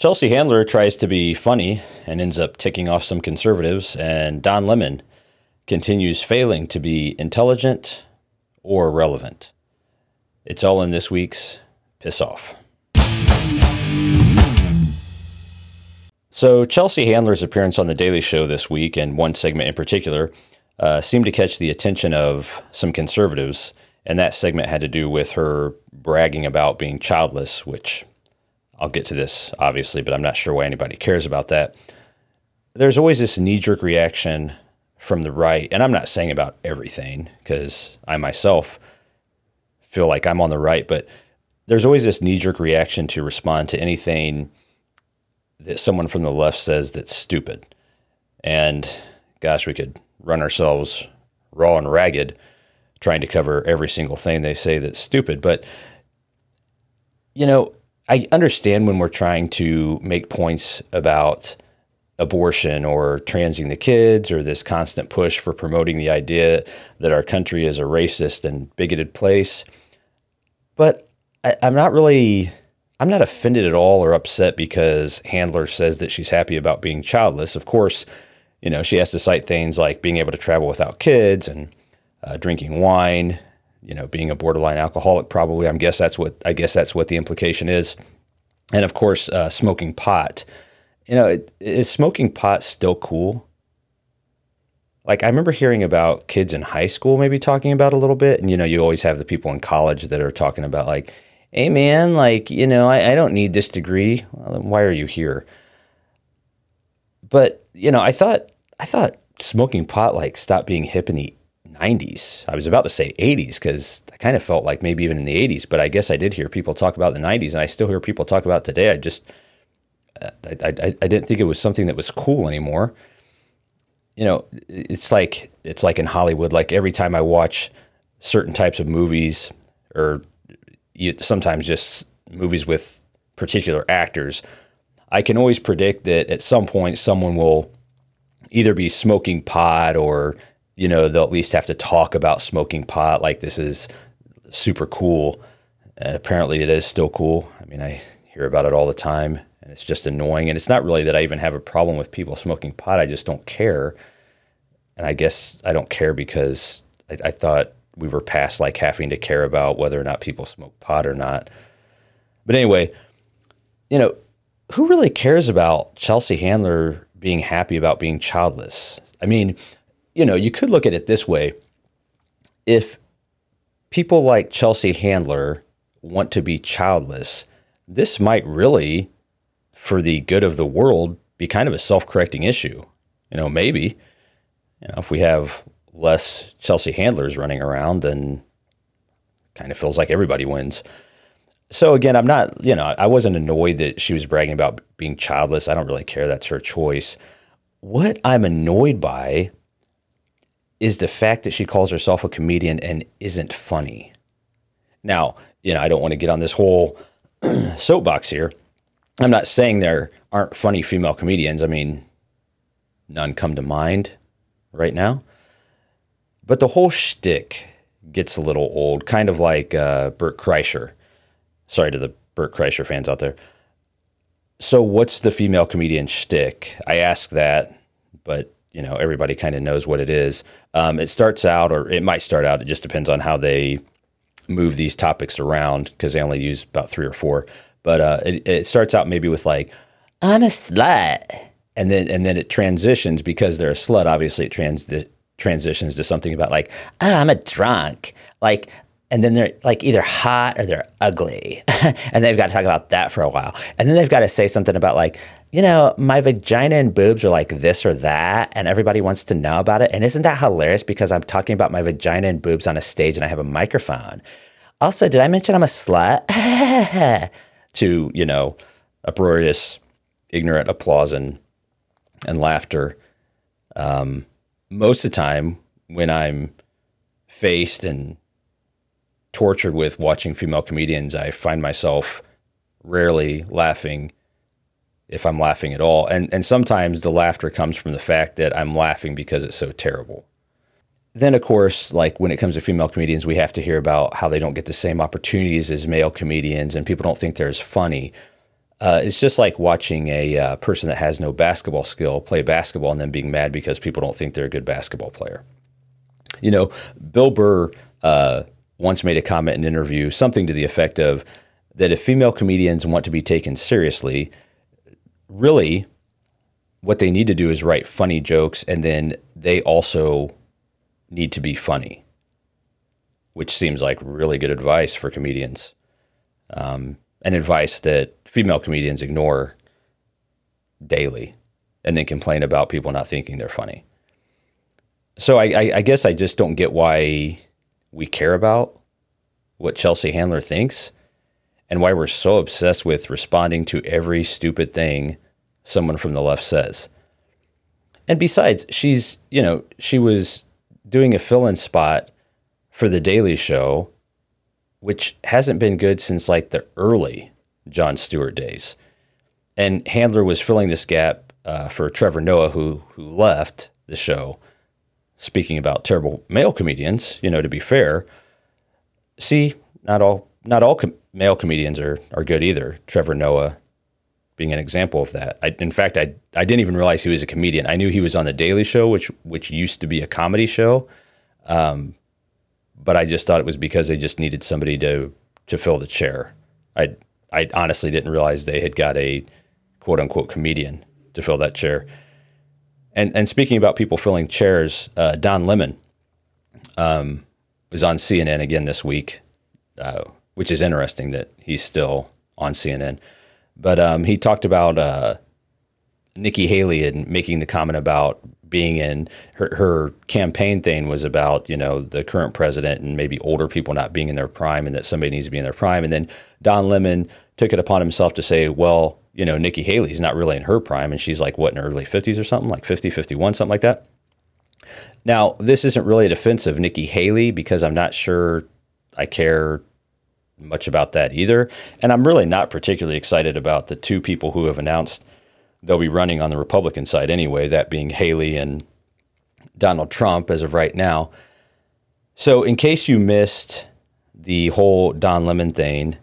Chelsea Handler tries to be funny and ends up ticking off some conservatives, and Don Lemon continues failing to be intelligent or relevant. It's all in this week's Piss Off. So, Chelsea Handler's appearance on The Daily Show this week, and one segment in particular, uh, seemed to catch the attention of some conservatives. And that segment had to do with her bragging about being childless, which I'll get to this, obviously, but I'm not sure why anybody cares about that. There's always this knee jerk reaction from the right, and I'm not saying about everything because I myself feel like I'm on the right, but there's always this knee jerk reaction to respond to anything that someone from the left says that's stupid. And gosh, we could run ourselves raw and ragged trying to cover every single thing they say that's stupid. But, you know, I understand when we're trying to make points about abortion or transing the kids or this constant push for promoting the idea that our country is a racist and bigoted place. But I, am not really, I'm not offended at all or upset because Handler says that she's happy about being childless. Of course, you know, she has to cite things like being able to travel without kids and uh, drinking wine, you know, being a borderline alcoholic. Probably, I guess that's what I guess that's what the implication is, and of course, uh, smoking pot. You know, it, is smoking pot still cool? Like I remember hearing about kids in high school maybe talking about a little bit, and you know, you always have the people in college that are talking about like, "Hey, man, like you know, I, I don't need this degree. Well, why are you here?" But you know, I thought I thought smoking pot like stopped being hip in the 90s. I was about to say 80s because I kind of felt like maybe even in the 80s, but I guess I did hear people talk about the 90s, and I still hear people talk about today. I just uh, I, I, I didn't think it was something that was cool anymore. You know, it's like it's like in Hollywood. Like every time I watch certain types of movies, or sometimes just movies with particular actors, I can always predict that at some point someone will either be smoking pot or you know they'll at least have to talk about smoking pot like this is super cool. And apparently it is still cool. I mean i hear about it all the time and it's just annoying. And it's not really that i even have a problem with people smoking pot. I just don't care. And i guess i don't care because i, I thought we were past like having to care about whether or not people smoke pot or not. But anyway you know who really cares about chelsea handler being happy about being childless. I mean, you know, you could look at it this way. If people like Chelsea Handler want to be childless, this might really, for the good of the world, be kind of a self correcting issue. You know, maybe, you know, if we have less Chelsea Handlers running around, then kind of feels like everybody wins so again, I'm not, you know, I wasn't annoyed that she was bragging about being childless. I don't really care. That's her choice. What I'm annoyed by is the fact that she calls herself a comedian and isn't funny. Now, you know, I don't want to get on this whole soapbox here. I'm not saying there aren't funny female comedians. I mean, none come to mind right now. But the whole shtick gets a little old, kind of like uh, Bert Kreischer Sorry to the Bert Kreischer fans out there. So, what's the female comedian shtick? I ask that, but you know everybody kind of knows what it is. Um, it starts out, or it might start out. It just depends on how they move these topics around because they only use about three or four. But uh, it, it starts out maybe with like, "I'm a slut," and then and then it transitions because they're a slut. Obviously, it trans transitions to something about like, oh, "I'm a drunk." Like and then they're like either hot or they're ugly. and they've got to talk about that for a while. And then they've got to say something about like, you know, my vagina and boobs are like this or that, and everybody wants to know about it. And isn't that hilarious because I'm talking about my vagina and boobs on a stage and I have a microphone? Also, did I mention I'm a slut? to, you know, uproarious, ignorant applause and and laughter. Um, most of the time when I'm faced and tortured with watching female comedians, I find myself rarely laughing if I'm laughing at all. And and sometimes the laughter comes from the fact that I'm laughing because it's so terrible. Then of course, like when it comes to female comedians, we have to hear about how they don't get the same opportunities as male comedians and people don't think they're as funny. Uh, it's just like watching a uh, person that has no basketball skill play basketball and then being mad because people don't think they're a good basketball player. You know, Bill Burr uh, once made a comment in an interview, something to the effect of that if female comedians want to be taken seriously, really what they need to do is write funny jokes and then they also need to be funny, which seems like really good advice for comedians. Um, and advice that female comedians ignore daily and then complain about people not thinking they're funny. So I, I, I guess I just don't get why we care about what Chelsea Handler thinks and why we're so obsessed with responding to every stupid thing someone from the left says. And besides, she's, you know, she was doing a fill in spot for The Daily Show, which hasn't been good since like the early Jon Stewart days. And Handler was filling this gap uh, for Trevor Noah, who, who left the show. Speaking about terrible male comedians, you know, to be fair, see, not all not all com- male comedians are are good either. Trevor Noah being an example of that. I, in fact, I I didn't even realize he was a comedian. I knew he was on the Daily Show, which which used to be a comedy show, um, but I just thought it was because they just needed somebody to to fill the chair. I I honestly didn't realize they had got a quote unquote comedian to fill that chair. And and speaking about people filling chairs, uh, Don Lemon um, was on CNN again this week, uh, which is interesting that he's still on CNN. But um, he talked about uh, Nikki Haley and making the comment about being in her, her campaign thing was about you know the current president and maybe older people not being in their prime and that somebody needs to be in their prime. And then Don Lemon took it upon himself to say, well, you know, Nikki Haley's not really in her prime and she's like what in her early 50s or something, like 50, 51, something like that. Now, this isn't really a defense of Nikki Haley because I'm not sure I care much about that either. And I'm really not particularly excited about the two people who have announced they'll be running on the Republican side anyway, that being Haley and Donald Trump as of right now. So, in case you missed the whole Don Lemon thing,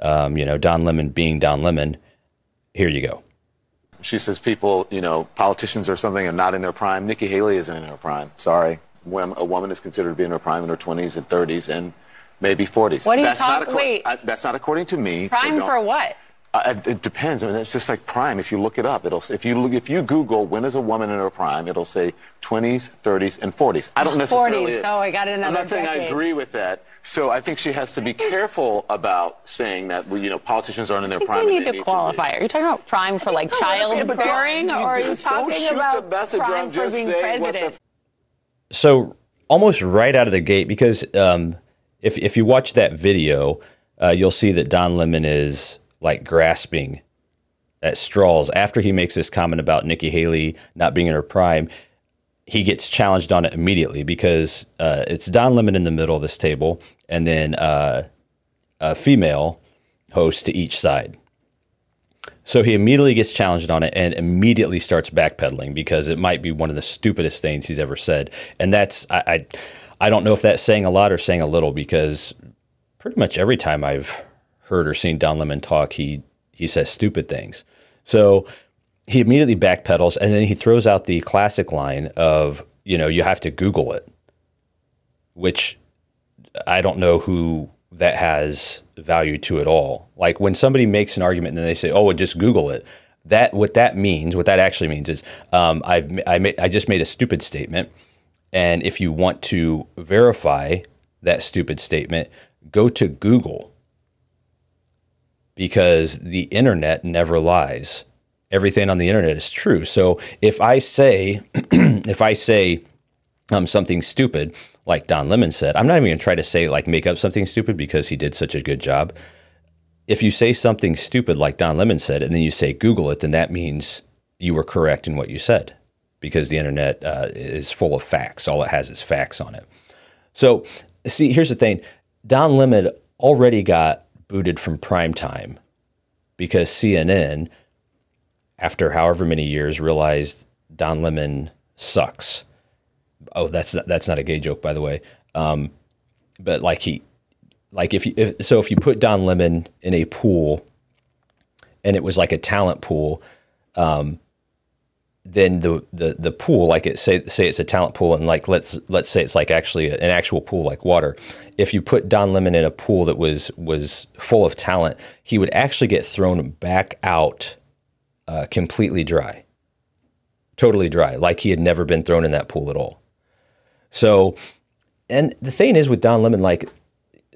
um, you know, Don Lemon being Don Lemon, here you go. She says people, you know, politicians or something are not in their prime. Nikki Haley isn't in her prime. Sorry. When a woman is considered to be in her prime in her 20s and 30s and maybe 40s. What are you that's talking? not Wait. I, that's not according to me. Prime So for what? Uh, it- it depends. I mean, it's just like prime. If you look it up, it'll if you look, if you Google when is a woman in her prime, it'll say 20s, 30s, and 40s. I don't necessarily. 40s. Oh, I got another I'm not saying I agree with that. So I think she has to be careful about saying that well, you know politicians aren't in their I think prime. we need to be. qualify. Are you talking about prime for like Yeah, but don't- childbearing, you or are you talking shoot the about prime I'm for being saying what president? So almost right out of the gate, because um, if if you watch that video, uh, you'll see that Don Lemon is like grasping at straws after he makes this comment about Nikki Haley not being in her prime. He gets challenged on it immediately because uh, it's Don Lemon in the middle of this table, and then uh, a female host to each side. So he immediately gets challenged on it and immediately starts backpedaling because it might be one of the stupidest things he's ever said. And that's I I, I don't know if that's saying a lot or saying a little because pretty much every time I've heard or seen Don Lemon talk, he he says stupid things. So he immediately backpedals and then he throws out the classic line of, you know, you have to Google it, which I don't know who that has value to at all. Like when somebody makes an argument and then they say, "Oh, well, just Google it." That what that means, what that actually means is, um, I've I, ma- I just made a stupid statement, and if you want to verify that stupid statement, go to Google because the internet never lies. Everything on the internet is true. So if I say, if I say um, something stupid, like Don Lemon said, I'm not even going to try to say like make up something stupid because he did such a good job. If you say something stupid like Don Lemon said, and then you say Google it, then that means you were correct in what you said because the internet uh, is full of facts. All it has is facts on it. So, see, here's the thing Don Lemon already got booted from prime time because CNN, after however many years, realized Don Lemon sucks. Oh, that's not, that's not a gay joke, by the way. Um, but like he, like if you, if, so if you put Don Lemon in a pool and it was like a talent pool, um, then the, the the pool, like it say say it's a talent pool, and like let's let's say it's like actually an actual pool like water. If you put Don Lemon in a pool that was was full of talent, he would actually get thrown back out uh, completely dry, totally dry, like he had never been thrown in that pool at all. So, and the thing is with Don Lemon, like,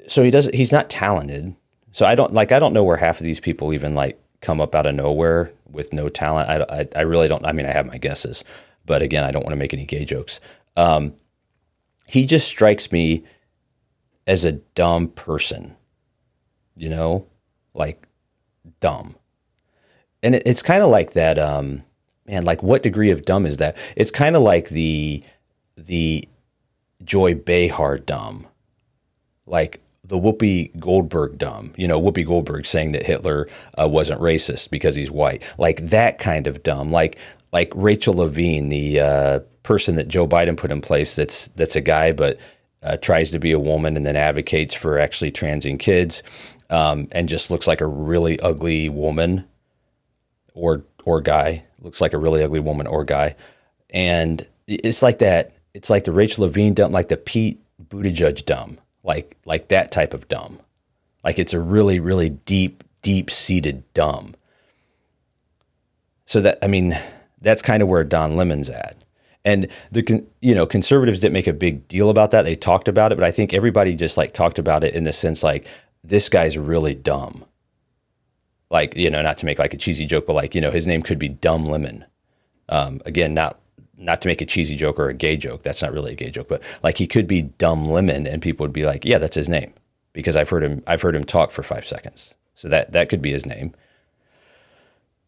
so he does he's not talented. So I don't like I don't know where half of these people even like come up out of nowhere with no talent. I, I, I really don't. I mean, I have my guesses, but again, I don't want to make any gay jokes. Um, he just strikes me as a dumb person, you know, like dumb. And it, it's kind of like that. Um, man, like what degree of dumb is that? It's kind of like the the Joy Behar dumb, like the Whoopi Goldberg dumb. You know, Whoopi Goldberg saying that Hitler uh, wasn't racist because he's white. Like that kind of dumb. Like like Rachel Levine, the uh, person that Joe Biden put in place. That's that's a guy, but uh, tries to be a woman and then advocates for actually transing kids, um, and just looks like a really ugly woman, or or guy looks like a really ugly woman or guy, and it's like that. It's like the Rachel Levine dumb, like the Pete Buttigieg dumb like like that type of dumb. Like it's a really really deep deep seated dumb. So that I mean that's kind of where Don Lemon's at. And the you know conservatives didn't make a big deal about that. They talked about it, but I think everybody just like talked about it in the sense like this guy's really dumb. Like you know, not to make like a cheesy joke, but like you know, his name could be Dumb Lemon. Um, again, not not to make a cheesy joke or a gay joke. That's not really a gay joke, but like he could be dumb lemon, and people would be like, "Yeah, that's his name," because I've heard him. I've heard him talk for five seconds. So that that could be his name.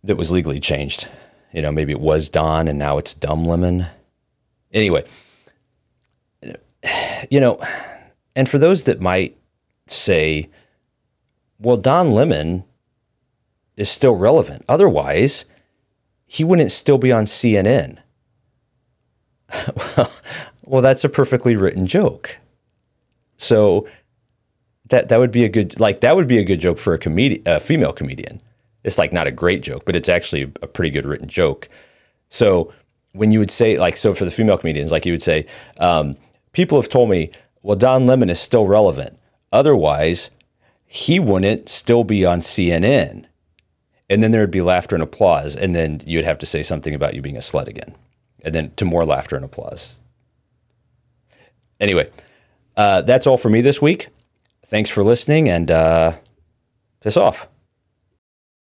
That was legally changed. You know, maybe it was Don, and now it's Dumb Lemon. Anyway, you know, and for those that might say, "Well, Don Lemon is still relevant," otherwise, he wouldn't still be on CNN well, that's a perfectly written joke. So that that would be a good like that would be a good joke for a comedian, a female comedian. It's like not a great joke, but it's actually a pretty good written joke. So when you would say like so for the female comedians, like you would say, um, people have told me, well, Don Lemon is still relevant. Otherwise, he wouldn't still be on CNN. And then there would be laughter and applause, and then you'd have to say something about you being a slut again and then to more laughter and applause. Anyway, uh, that's all for me this week. Thanks for listening and uh, piss off.